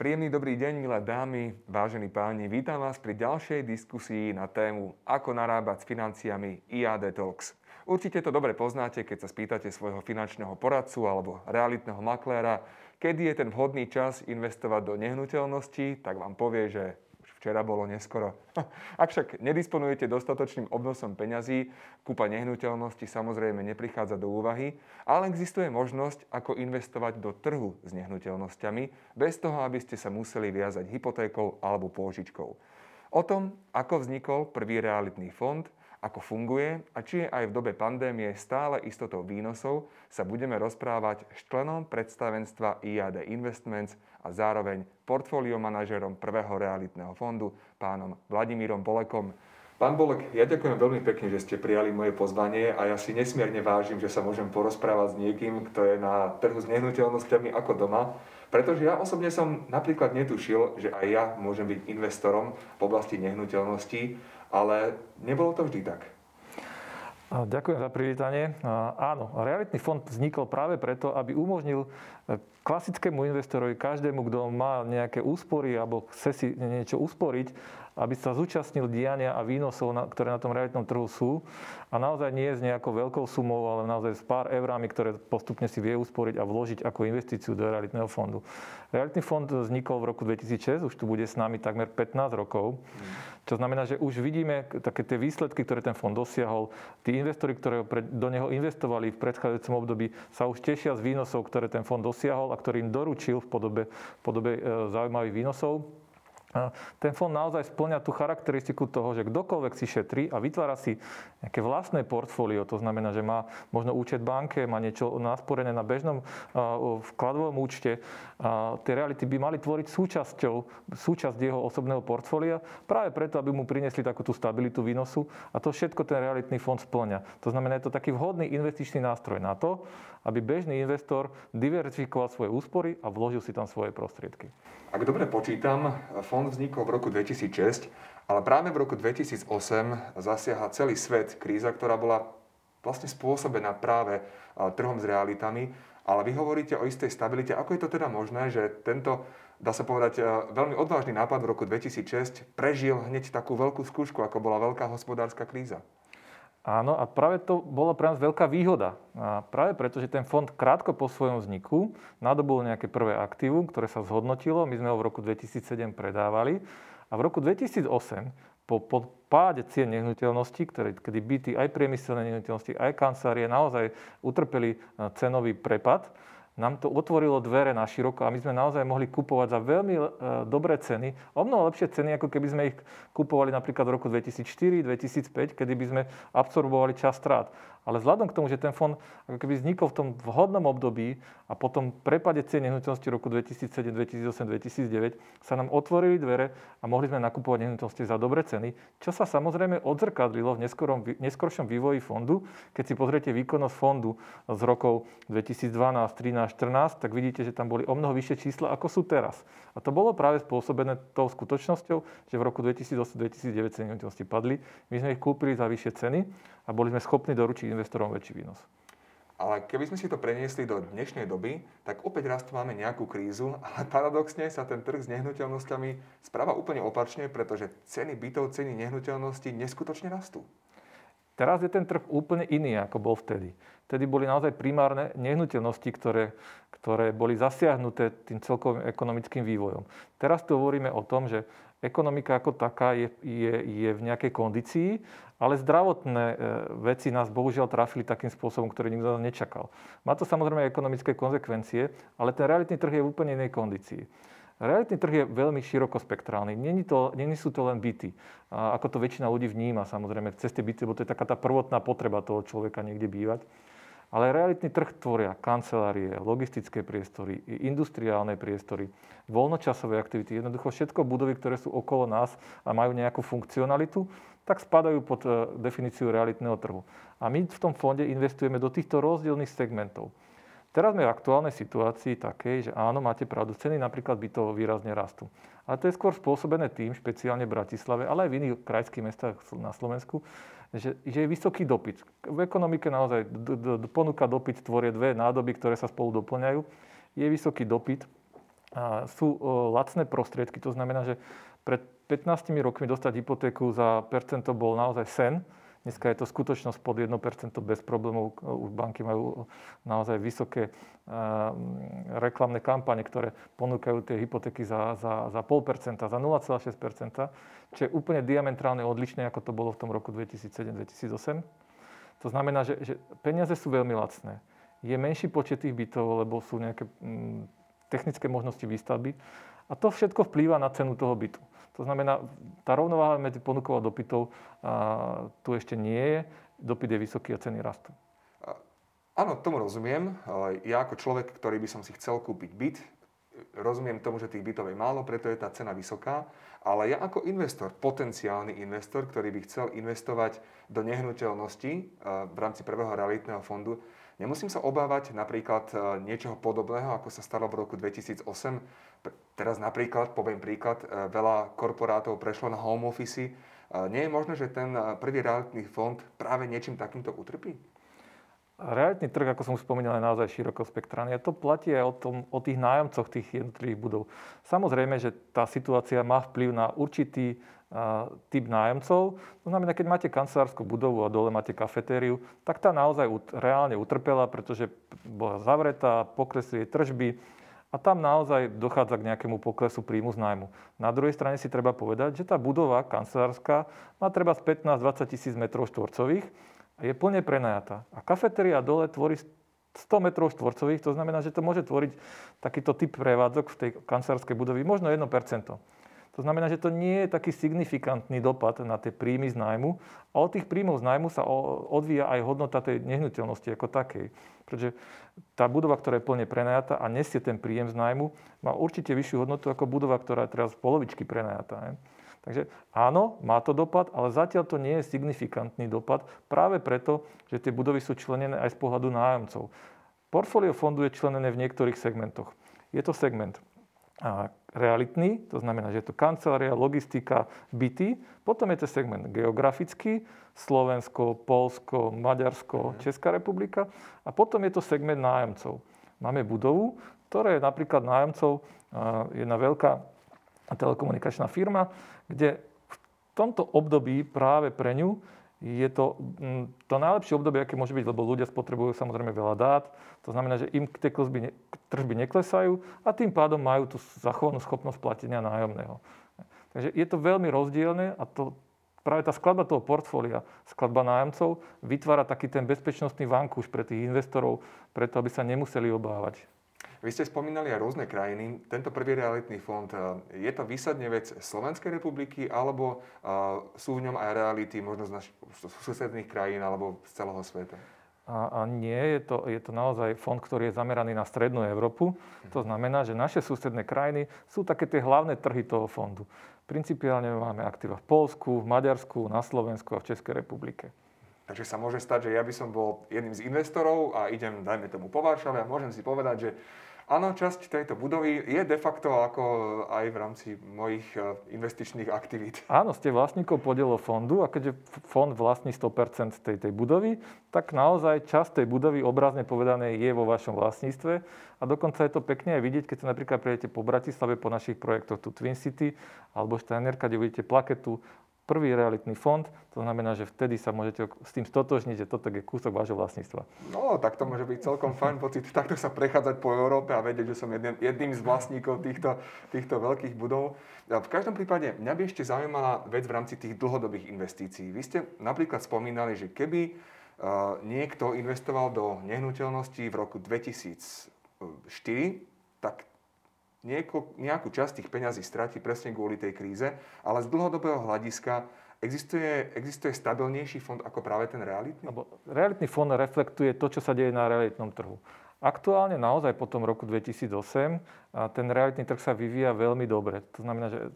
Príjemný dobrý deň, milé dámy, vážení páni. Vítam vás pri ďalšej diskusii na tému Ako narábať s financiami IAD Talks. Určite to dobre poznáte, keď sa spýtate svojho finančného poradcu alebo realitného makléra, kedy je ten vhodný čas investovať do nehnuteľnosti, tak vám povie, že včera bolo neskoro. Ak však nedisponujete dostatočným obnosom peňazí, kúpa nehnuteľnosti samozrejme neprichádza do úvahy, ale existuje možnosť, ako investovať do trhu s nehnuteľnosťami, bez toho, aby ste sa museli viazať hypotékou alebo pôžičkou. O tom, ako vznikol prvý realitný fond, ako funguje a či aj v dobe pandémie stále istotou výnosov, sa budeme rozprávať s členom predstavenstva IAD Investments a zároveň portfólio manažerom prvého realitného fondu, pánom Vladimírom Bolekom. Pán Bolek, ja ďakujem veľmi pekne, že ste prijali moje pozvanie a ja si nesmierne vážim, že sa môžem porozprávať s niekým, kto je na trhu s nehnuteľnosťami ako doma, pretože ja osobne som napríklad netušil, že aj ja môžem byť investorom v oblasti nehnuteľností ale nebolo to vždy tak. Ďakujem za privítanie. Áno, realitný fond vznikol práve preto, aby umožnil e, klasickému investorovi, každému, kto má nejaké úspory alebo chce si niečo usporiť, aby sa zúčastnil diania a výnosov, ktoré na tom realitnom trhu sú. A naozaj nie s nejakou veľkou sumou, ale naozaj s pár eurami, ktoré postupne si vie usporiť a vložiť ako investíciu do realitného fondu. Realitný fond vznikol v roku 2006, už tu bude s nami takmer 15 rokov. Čo znamená, že už vidíme také tie výsledky, ktoré ten fond dosiahol. Tí investori, ktorí do neho investovali v predchádzajúcom období, sa už tešia z výnosov, ktoré ten fond dosiahol a ktorý im doručil v podobe, v podobe e, zaujímavých výnosov. Ten fond naozaj splňa tú charakteristiku toho, že kdokoľvek si šetrí a vytvára si nejaké vlastné portfólio, to znamená, že má možno účet banke, má niečo nasporené na bežnom vkladovom účte. Tie reality by mali tvoriť súčasťou, súčasť jeho osobného portfólia práve preto, aby mu priniesli takú tú stabilitu výnosu a to všetko ten realitný fond splňa. To znamená, je to taký vhodný investičný nástroj na to, aby bežný investor diverzifikoval svoje úspory a vložil si tam svoje prostriedky. Ak dobre počítam, fond vznikol v roku 2006, ale práve v roku 2008 zasiahla celý svet kríza, ktorá bola vlastne spôsobená práve trhom s realitami. Ale vy hovoríte o istej stabilite. Ako je to teda možné, že tento, dá sa povedať, veľmi odvážny nápad v roku 2006 prežil hneď takú veľkú skúšku, ako bola veľká hospodárska kríza? Áno, a práve to bola pre nás veľká výhoda. A práve preto, že ten fond krátko po svojom vzniku nadobul nejaké prvé aktívum, ktoré sa zhodnotilo. My sme ho v roku 2007 predávali. A v roku 2008, po, po páde cien nehnuteľností, ktoré, kedy byty, aj priemyselné nehnuteľnosti, aj kancelárie naozaj utrpeli cenový prepad, nám to otvorilo dvere na široko a my sme naozaj mohli kupovať za veľmi e, dobré ceny, o mnoho lepšie ceny, ako keby sme ich kupovali napríklad v roku 2004, 2005, kedy by sme absorbovali čas strát. Ale vzhľadom k tomu, že ten fond ako keby vznikol v tom vhodnom období a potom prepade cien nehnuteľnosti roku 2007, 2008, 2009 sa nám otvorili dvere a mohli sme nakupovať nehnuteľnosti za dobré ceny, čo sa samozrejme odzrkadlilo v neskorom, neskoršom vývoji fondu. Keď si pozriete výkonnosť fondu z rokov 2012, 13, 14, tak vidíte, že tam boli o mnoho vyššie čísla, ako sú teraz. A to bolo práve spôsobené tou skutočnosťou, že v roku 2008-2009 ceny nehnuteľnosti padli, my sme ich kúpili za vyššie ceny a boli sme schopní doručiť investorom väčší výnos. Ale keby sme si to preniesli do dnešnej doby, tak opäť raz tu máme nejakú krízu, ale paradoxne sa ten trh s nehnuteľnosťami správa úplne opačne, pretože ceny bytov, ceny nehnuteľností neskutočne rastú. Teraz je ten trh úplne iný, ako bol vtedy. Vtedy boli naozaj primárne nehnuteľnosti, ktoré, ktoré boli zasiahnuté tým celkovým ekonomickým vývojom. Teraz tu hovoríme o tom, že ekonomika ako taká je, je, je v nejakej kondícii, ale zdravotné e, veci nás bohužiaľ trafili takým spôsobom, ktorý nikto nečakal. Má to samozrejme ekonomické konsekvencie, ale ten realitný trh je v úplne inej kondícii. Realitný trh je veľmi širokospektrálny. Není, to, není sú to len byty. A ako to väčšina ľudí vníma, samozrejme, cez tie byty, lebo to je taká tá prvotná potreba toho človeka niekde bývať. Ale realitný trh tvoria kancelárie, logistické priestory, industriálne priestory, voľnočasové aktivity, jednoducho všetko budovy, ktoré sú okolo nás a majú nejakú funkcionalitu, tak spadajú pod e, definíciu realitného trhu. A my v tom fonde investujeme do týchto rozdielných segmentov. Teraz sme v aktuálnej situácii takej, že áno, máte pravdu, ceny napríklad by to výrazne rastú. Ale to je skôr spôsobené tým, špeciálne v Bratislave, ale aj v iných krajských mestách na Slovensku, že, že je vysoký dopyt. V ekonomike naozaj d- d- ponuka dopyt tvorie dve nádoby, ktoré sa spolu doplňajú. Je vysoký dopyt sú lacné prostriedky. To znamená, že pred 15 rokmi dostať hypotéku za percento bol naozaj sen. Dneska je to skutočnosť pod 1% bez problémov. Už banky majú naozaj vysoké reklamné kampane, ktoré ponúkajú tie hypotéky za, za, za 0,5%, za 0,6%, čo je úplne diametrálne odlišné, ako to bolo v tom roku 2007-2008. To znamená, že, že peniaze sú veľmi lacné. Je menší počet tých bytov, lebo sú nejaké mm, technické možnosti výstavby. A to všetko vplýva na cenu toho bytu. To znamená, tá rovnováha medzi ponukou a dopytou a, tu ešte nie je. Dopyt je vysoký a ceny rastú. Áno, tomu rozumiem. Ja ako človek, ktorý by som si chcel kúpiť byt, rozumiem tomu, že tých bytov je málo, preto je tá cena vysoká. Ale ja ako investor, potenciálny investor, ktorý by chcel investovať do nehnuteľnosti v rámci prvého realitného fondu, nemusím sa obávať napríklad niečoho podobného, ako sa stalo v roku 2008, Teraz napríklad, poviem príklad, e, veľa korporátov prešlo na home office. E, nie je možné, že ten e, prvý realitný fond práve niečím takýmto utrpí? Realitný trh, ako som už spomínal, je naozaj širokospektrálny. A to platí aj o, tom, o tých nájomcoch tých jednotlivých budov. Samozrejme, že tá situácia má vplyv na určitý typ nájomcov. To znamená, keď máte kancelárskú budovu a dole máte kafetériu, tak tá naozaj reálne utrpela, pretože bola zavretá, pokresli jej tržby, a tam naozaj dochádza k nejakému poklesu príjmu z nájmu. Na druhej strane si treba povedať, že tá budova kancelárska má treba z 15-20 tisíc metrov štvorcových a je plne prenajatá. A kafetéria dole tvorí 100 metrov štvorcových, to znamená, že to môže tvoriť takýto typ prevádzok v tej kancelárskej budovy, možno 1%. To znamená, že to nie je taký signifikantný dopad na tie príjmy z nájmu a od tých príjmov z nájmu sa odvíja aj hodnota tej nehnuteľnosti ako takej. Pretože tá budova, ktorá je plne prenajatá a nesie ten príjem z nájmu, má určite vyššiu hodnotu ako budova, ktorá je teraz polovičky prenajatá. Takže áno, má to dopad, ale zatiaľ to nie je signifikantný dopad práve preto, že tie budovy sú členené aj z pohľadu nájomcov. Portfólio fondu je členené v niektorých segmentoch. Je to segment realitný, to znamená, že je to kancelária, logistika, byty. Potom je to segment geografický, Slovensko, Polsko, Maďarsko, mhm. Česká republika. A potom je to segment nájomcov. Máme budovu, ktorá je napríklad nájomcov jedna veľká telekomunikačná firma, kde v tomto období práve pre ňu je to mm, to najlepšie obdobie, aké môže byť, lebo ľudia spotrebujú samozrejme veľa dát. To znamená, že im tie klzby, tržby neklesajú a tým pádom majú tú zachovanú schopnosť platenia nájomného. Takže je to veľmi rozdielne a to, práve tá skladba toho portfólia, skladba nájomcov, vytvára taký ten bezpečnostný vankúš pre tých investorov, preto aby sa nemuseli obávať. Vy ste spomínali aj rôzne krajiny. Tento prvý realitný fond, eh, je to výsadne vec Slovenskej republiky, alebo eh, sú v ňom aj reality možno z našich susedných krajín alebo z celého sveta? A, a nie, je to, je to naozaj fond, ktorý je zameraný na strednú Európu. To znamená, že naše susedné krajiny sú také tie hlavné trhy toho fondu. Principiálne máme aktíva v Polsku, v Maďarsku, na Slovensku a v Českej republike. Takže sa môže stať, že ja by som bol jedným z investorov a idem, dajme tomu, po Varšave a môžem si povedať, že Áno, časť tejto budovy je de facto ako aj v rámci mojich e, investičných aktivít. Áno, ste vlastníkov podielov fondu a keďže fond vlastní 100% tej, tej budovy, tak naozaj časť tej budovy, obrazne povedané, je vo vašom vlastníctve. A dokonca je to pekne aj vidieť, keď sa napríklad prejdete po Bratislave, po našich projektoch tu Twin City alebo Steiner, kde uvidíte plaketu prvý realitný fond, to znamená, že vtedy sa môžete s tým stotožniť, že toto je kúsok vášho vlastníctva. No, tak to môže byť celkom fajn pocit, takto sa prechádzať po Európe a vedieť, že som jedným, jedným z vlastníkov týchto, týchto veľkých budov. V každom prípade, mňa by ešte zaujímala vec v rámci tých dlhodobých investícií. Vy ste napríklad spomínali, že keby uh, niekto investoval do nehnuteľností v roku 2004, tak nieko, nejakú časť tých peňazí stratí presne kvôli tej kríze, ale z dlhodobého hľadiska existuje, existuje stabilnejší fond ako práve ten realitný? Lebo realitný fond reflektuje to, čo sa deje na realitnom trhu. Aktuálne naozaj po tom roku 2008 ten realitný trh sa vyvíja veľmi dobre. To znamená, že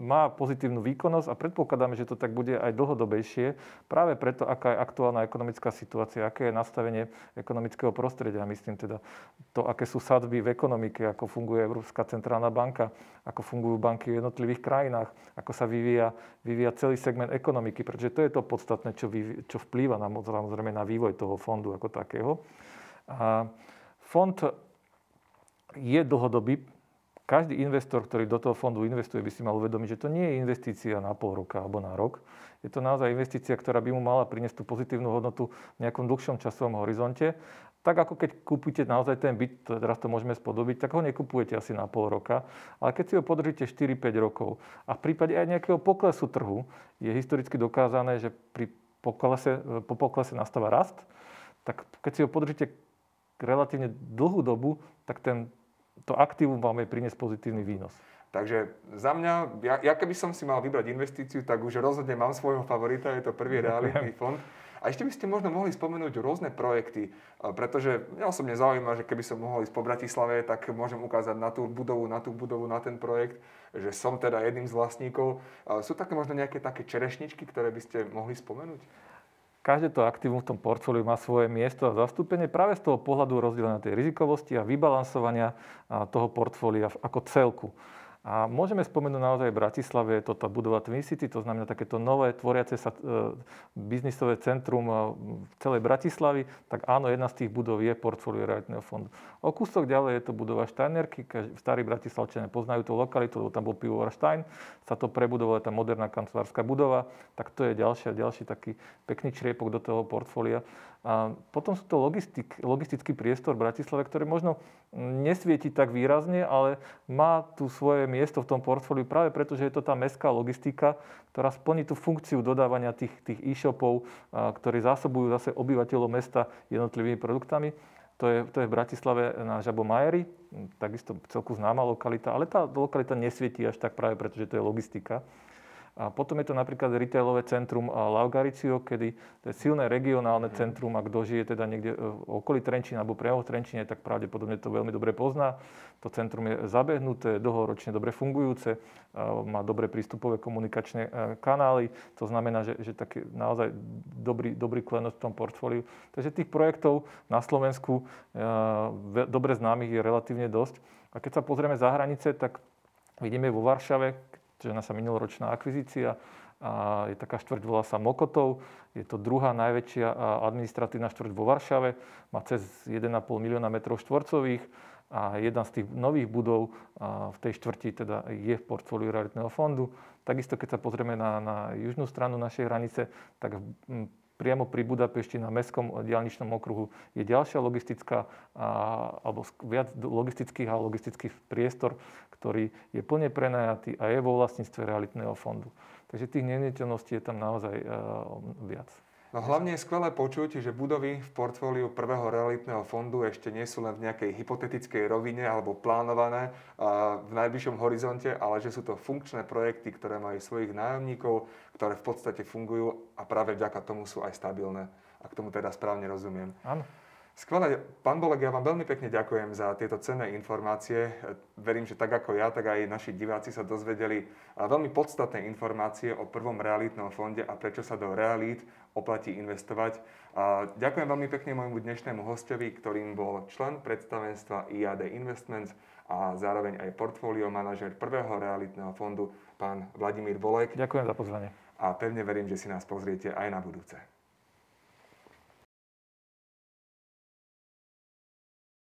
má pozitívnu výkonnosť a predpokladáme, že to tak bude aj dlhodobejšie, práve preto, aká je aktuálna ekonomická situácia, aké je nastavenie ekonomického prostredia. Myslím teda to, aké sú sadby v ekonomike, ako funguje Európska centrálna banka, ako fungujú banky v jednotlivých krajinách, ako sa vyvíja, vyvíja celý segment ekonomiky, pretože to je to podstatné, čo, vyvíja, čo vplýva na, samozrejme na vývoj toho fondu ako takého. A fond je dlhodobý, každý investor, ktorý do toho fondu investuje, by si mal uvedomiť, že to nie je investícia na pol roka alebo na rok. Je to naozaj investícia, ktorá by mu mala priniesť tú pozitívnu hodnotu v nejakom dlhšom časovom horizonte. Tak ako keď kúpite naozaj ten byt, teraz to môžeme spodobiť, tak ho nekupujete asi na pol roka, ale keď si ho podržíte 4-5 rokov a v prípade aj nejakého poklesu trhu je historicky dokázané, že pri poklese, po poklese nastáva rast, tak keď si ho podržíte relatívne dlhú dobu, tak ten, to aktívum vám je priniesť pozitívny výnos. Takže za mňa, ja, ja keby som si mal vybrať investíciu, tak už rozhodne mám svojho favorita, je to prvý realitný fond. A ešte by ste možno mohli spomenúť rôzne projekty, pretože mňa osobne zaujíma, že keby som mohol ísť po Bratislave, tak môžem ukázať na tú budovu, na tú budovu, na ten projekt, že som teda jedným z vlastníkov. Sú také možno nejaké také čerešničky, ktoré by ste mohli spomenúť? Každé to aktívum v tom portfóliu má svoje miesto a zastúpenie práve z toho pohľadu rozdielenia tej rizikovosti a vybalansovania toho portfólia ako celku. A môžeme spomenúť naozaj v Bratislave, je to tá budova Twin City, to znamená takéto nové tvoriace sa e, biznisové centrum e, v celej Bratislavy, tak áno, jedna z tých budov je portfólio realitného fondu. O kúsok ďalej je to budova Steinerky, starí bratislavčania poznajú tú lokalitu, lebo tam bol pivovar Stein, sa to prebudovala tá moderná kancelárska budova, tak to je ďalší, ďalší taký pekný čriepok do toho portfólia. A potom sú to logistik, logistický priestor v Bratislave, ktorý možno nesvieti tak výrazne, ale má tu svoje miesto v tom portfóliu práve preto, že je to tá mestská logistika, ktorá splní tú funkciu dodávania tých, tých e-shopov, ktorí zásobujú zase obyvateľov mesta jednotlivými produktami. To je, to je v Bratislave na Žabomajeri, takisto celku známa lokalita, ale tá lokalita nesvietí až tak práve preto, že to je logistika. A potom je to napríklad retailové centrum Laugaricio, kedy to je silné regionálne centrum a kto žije teda niekde v okolí Trenčína alebo priamo v Trenčine, tak pravdepodobne to veľmi dobre pozná. To centrum je zabehnuté, dlhoročne dobre fungujúce, má dobre prístupové komunikačné kanály, to znamená, že, že taký naozaj dobrý, dobrý klenot v tom portfóliu. Takže tých projektov na Slovensku dobre známych je relatívne dosť. A keď sa pozrieme za hranice, tak vidíme vo Varšave, čiže naša minuloročná akvizícia. A je taká štvrť, volá sa Mokotov. Je to druhá najväčšia administratívna štvrť vo Varšave. Má cez 1,5 milióna metrov štvorcových a jedna z tých nových budov v tej štvrti teda je v portfóliu realitného fondu. Takisto, keď sa pozrieme na, na južnú stranu našej hranice, tak priamo pri Budapešti na mestskom diálničnom okruhu je ďalšia logistická alebo viac logistických a logistických priestor, ktorý je plne prenajatý a je vo vlastníctve realitného fondu. Takže tých nehnuteľností je tam naozaj viac. No hlavne je skvelé počuť, že budovy v portfóliu prvého realitného fondu ešte nie sú len v nejakej hypotetickej rovine alebo plánované v najbližšom horizonte, ale že sú to funkčné projekty, ktoré majú svojich nájomníkov, ktoré v podstate fungujú a práve vďaka tomu sú aj stabilné. Ak tomu teda správne rozumiem. Áno. Skvelé. Pán Bolek, ja vám veľmi pekne ďakujem za tieto cenné informácie. Verím, že tak ako ja, tak aj naši diváci sa dozvedeli veľmi podstatné informácie o prvom realitnom fonde a prečo sa do realít oplatí investovať. Ďakujem veľmi pekne môjmu dnešnému hostovi, ktorým bol člen predstavenstva IAD Investments a zároveň aj portfólio manažer prvého realitného fondu, pán Vladimír Bolek. Ďakujem za pozvanie. A pevne verím, že si nás pozriete aj na budúce.